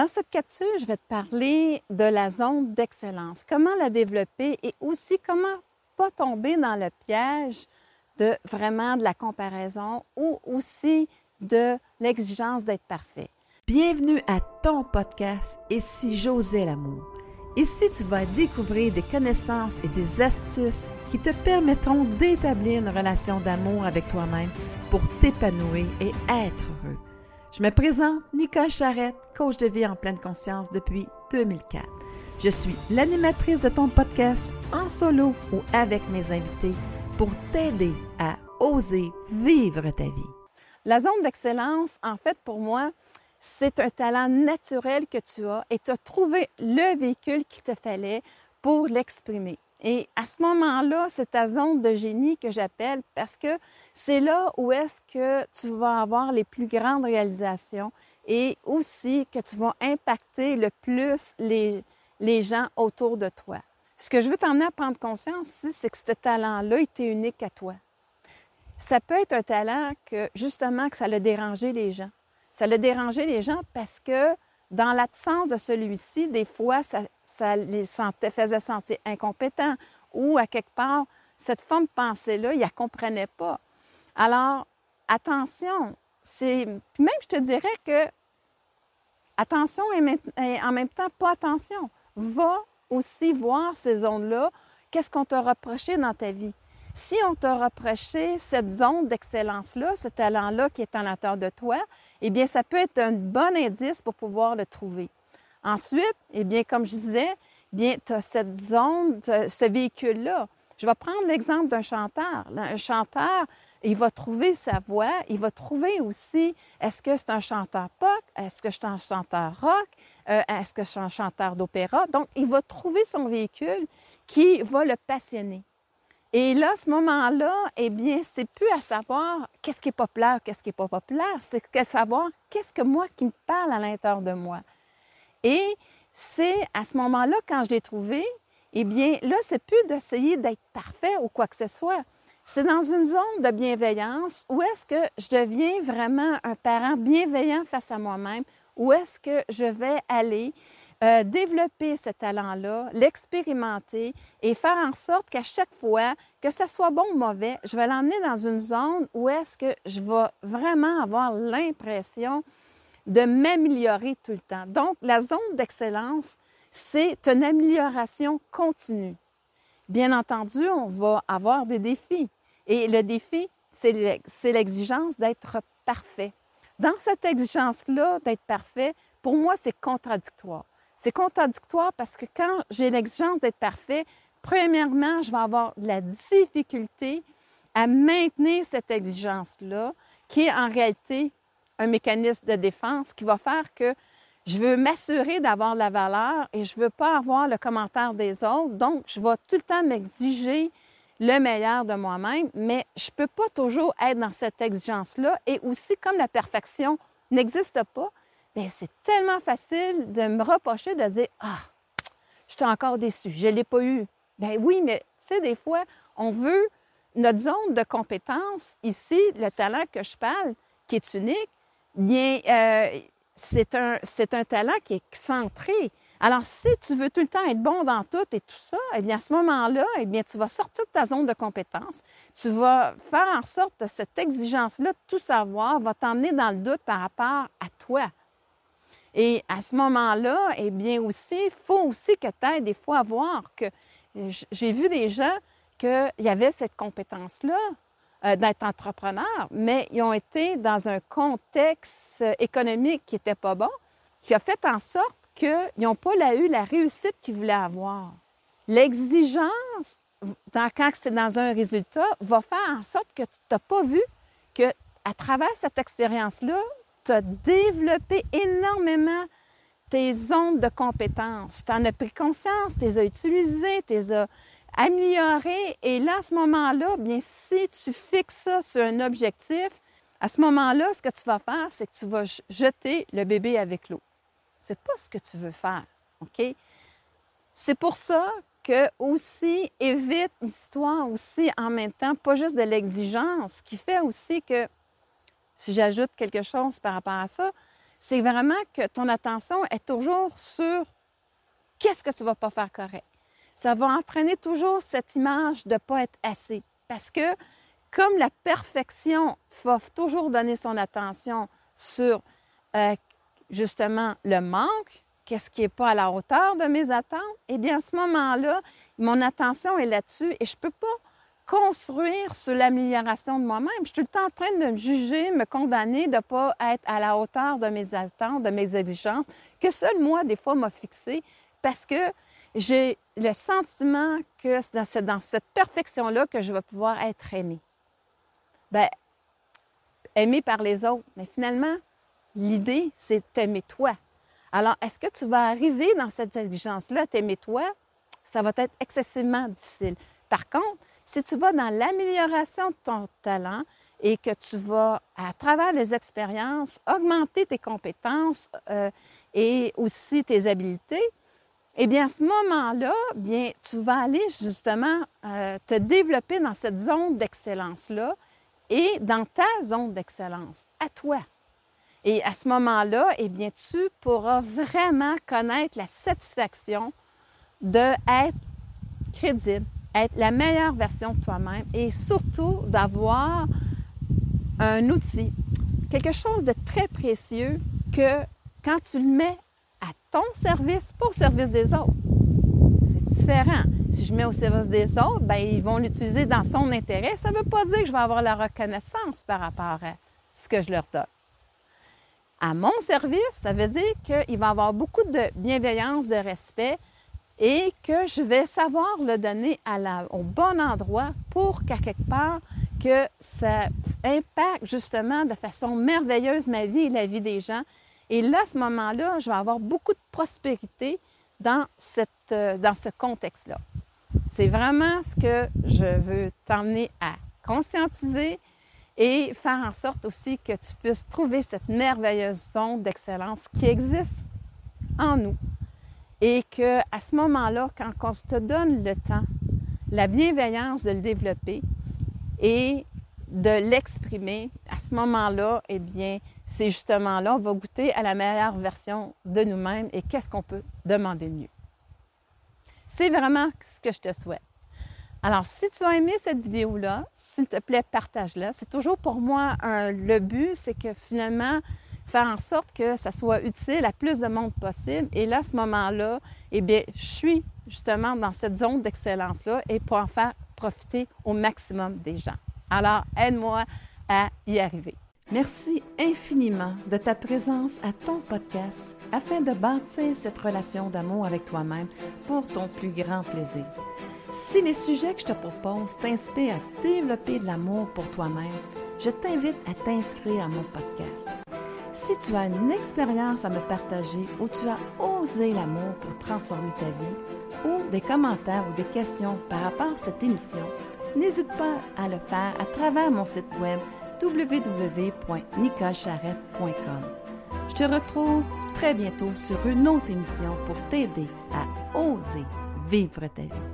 Dans cette capsule, je vais te parler de la zone d'excellence, comment la développer et aussi comment pas tomber dans le piège de vraiment de la comparaison ou aussi de l'exigence d'être parfait. Bienvenue à ton podcast Ici José l'amour. Ici, tu vas découvrir des connaissances et des astuces qui te permettront d'établir une relation d'amour avec toi-même pour t'épanouir et être heureux. Je me présente Nicole Charrette, coach de vie en pleine conscience depuis 2004. Je suis l'animatrice de ton podcast en solo ou avec mes invités pour t'aider à oser vivre ta vie. La zone d'excellence, en fait, pour moi, c'est un talent naturel que tu as et tu as trouvé le véhicule qu'il te fallait pour l'exprimer. Et à ce moment-là, c'est ta zone de génie que j'appelle parce que c'est là où est-ce que tu vas avoir les plus grandes réalisations et aussi que tu vas impacter le plus les, les gens autour de toi. Ce que je veux t'emmener à prendre conscience aussi, c'est que ce talent-là était unique à toi. Ça peut être un talent que, justement, que ça l'a dérangé les gens. Ça l'a dérangé les gens parce que dans l'absence de celui-ci, des fois, ça, les faisait sentir incompétents ou à quelque part, cette forme pensée-là, ils ne la comprenaient pas. Alors, attention, c'est. Même, je te dirais que attention et en même temps, pas attention. Va aussi voir ces zones-là. Qu'est-ce qu'on t'a reproché dans ta vie? Si on t'a reproché cette zone d'excellence-là, ce talent-là qui est en l'intérieur de toi, eh bien, ça peut être un bon indice pour pouvoir le trouver. Ensuite, eh bien, comme je disais, eh bien, tu as cette zone, ce véhicule-là. Je vais prendre l'exemple d'un chanteur. Un chanteur, il va trouver sa voix, il va trouver aussi, est-ce que c'est un chanteur pop, est-ce que c'est un chanteur rock, euh, est-ce que c'est un chanteur d'opéra? Donc, il va trouver son véhicule qui va le passionner. Et là, à ce moment-là, eh bien, c'est plus à savoir qu'est-ce qui est populaire, qu'est-ce qui n'est pas populaire, c'est à savoir qu'est-ce que moi qui me parle à l'intérieur de moi. Et c'est à ce moment-là, quand je l'ai trouvé, eh bien, là, c'est plus d'essayer d'être parfait ou quoi que ce soit. C'est dans une zone de bienveillance où est-ce que je deviens vraiment un parent bienveillant face à moi-même, où est-ce que je vais aller euh, développer ce talent-là, l'expérimenter et faire en sorte qu'à chaque fois, que ce soit bon ou mauvais, je vais l'emmener dans une zone où est-ce que je vais vraiment avoir l'impression de m'améliorer tout le temps. Donc, la zone d'excellence, c'est une amélioration continue. Bien entendu, on va avoir des défis. Et le défi, c'est l'exigence d'être parfait. Dans cette exigence-là d'être parfait, pour moi, c'est contradictoire. C'est contradictoire parce que quand j'ai l'exigence d'être parfait, premièrement, je vais avoir de la difficulté à maintenir cette exigence-là, qui est en réalité un mécanisme de défense qui va faire que je veux m'assurer d'avoir la valeur et je ne veux pas avoir le commentaire des autres. Donc, je vais tout le temps m'exiger le meilleur de moi-même, mais je ne peux pas toujours être dans cette exigence-là. Et aussi, comme la perfection n'existe pas, Bien, c'est tellement facile de me reprocher de dire Ah, je suis encore déçu, je ne l'ai pas eu. Bien oui, mais tu sais, des fois, on veut notre zone de compétence, ici, le talent que je parle, qui est unique, bien, euh, c'est un, un talent qui est centré. Alors, si tu veux tout le temps être bon dans tout et tout ça, eh bien, à ce moment-là, eh bien, tu vas sortir de ta zone de compétence. Tu vas faire en sorte que cette exigence-là de tout savoir va t'emmener dans le doute par rapport à toi. Et à ce moment-là, eh bien aussi, il faut aussi que tu aies des fois à voir que j'ai vu des gens qu'il y avait cette compétence-là euh, d'être entrepreneur, mais ils ont été dans un contexte économique qui n'était pas bon, qui a fait en sorte qu'ils n'ont pas eu la réussite qu'ils voulaient avoir. L'exigence, quand c'est dans un résultat, va faire en sorte que tu n'as pas vu que à travers cette expérience-là, as développé énormément tes zones de compétences. Tu en as pris conscience, tu les as utilisées, tu les as améliorées. Et là, à ce moment-là, bien, si tu fixes ça sur un objectif, à ce moment-là, ce que tu vas faire, c'est que tu vas jeter le bébé avec l'eau. C'est pas ce que tu veux faire, OK? C'est pour ça que aussi évite l'histoire aussi en même temps, pas juste de l'exigence, qui fait aussi que si j'ajoute quelque chose par rapport à ça, c'est vraiment que ton attention est toujours sur qu'est-ce que tu vas pas faire correct. Ça va entraîner toujours cette image de pas être assez. Parce que comme la perfection va toujours donner son attention sur euh, justement le manque, qu'est-ce qui n'est pas à la hauteur de mes attentes, eh bien à ce moment-là, mon attention est là-dessus et je ne peux pas construire sur l'amélioration de moi-même. Je suis tout le temps en train de me juger, me condamner de ne pas être à la hauteur de mes attentes, de mes exigences, que seul moi, des fois, m'a fixé parce que j'ai le sentiment que c'est dans, cette perfection-là que je vais pouvoir être aimée. Bien, aimée par les autres. Mais finalement, l'idée, c'est t'aimer toi. Alors, est-ce que tu vas arriver dans cette exigence-là, t'aimer toi? Ça va être excessivement difficile. Par contre, si tu vas dans l'amélioration de ton talent et que tu vas, à travers les expériences, augmenter tes compétences euh, et aussi tes habiletés, eh bien, à ce moment-là, bien, tu vas aller justement euh, te développer dans cette zone d'excellence-là et dans ta zone d'excellence, à toi. Et à ce moment-là, eh bien, tu pourras vraiment connaître la satisfaction d'être crédible, être la meilleure version de toi-même et surtout d'avoir un outil, quelque chose de très précieux que quand tu le mets à ton service, pas au service des autres, c'est différent. Si je mets au service des autres, ben ils vont l'utiliser dans son intérêt. Ça ne veut pas dire que je vais avoir la reconnaissance par rapport à ce que je leur donne. À mon service, ça veut dire qu'il va avoir beaucoup de bienveillance, de respect, et que je vais savoir le donner au bon endroit pour qu'à quelque part, que ça impacte justement de façon merveilleuse ma vie et la vie des gens. Et là, à ce moment-là, je vais avoir beaucoup de prospérité dans, euh, dans ce contexte-là. C'est vraiment ce que je veux t'emmener à conscientiser et faire en sorte aussi que tu puisses trouver cette merveilleuse zone d'excellence qui existe en nous et que à ce moment-là, quand on se donne le temps, la bienveillance de le développer et de l'exprimer, à ce moment-là, eh bien, c'est justement là, on va goûter à la meilleure version de nous-mêmes et qu'est-ce qu'on peut demander de mieux. C'est vraiment ce que je te souhaite. Alors, si tu as aimé cette vidéo-là, s'il te plaît, partage-la. C'est toujours pour moi le but, c'est que finalement, faire en sorte que ça soit utile à plus de monde possible. Et là, à ce moment-là, eh bien, je suis justement dans cette zone d'excellence-là et pour en faire profiter au maximum des gens. Alors, aide-moi à y arriver. Merci infiniment de ta présence à ton podcast afin de bâtir cette relation d'amour avec toi-même pour ton plus grand plaisir. Si les sujets que je te propose t'inspirent à développer de l'amour pour toi-même, je t'invite à t'inscrire à mon podcast. Si tu as une expérience à me partager où tu as osé l'amour pour transformer ta vie, ou des commentaires ou des questions par rapport à cette émission, n'hésite pas à le faire à travers mon site web www.nicolcharrette.com. Je te retrouve très bientôt sur une autre émission pour t'aider à oser vivre ta vie.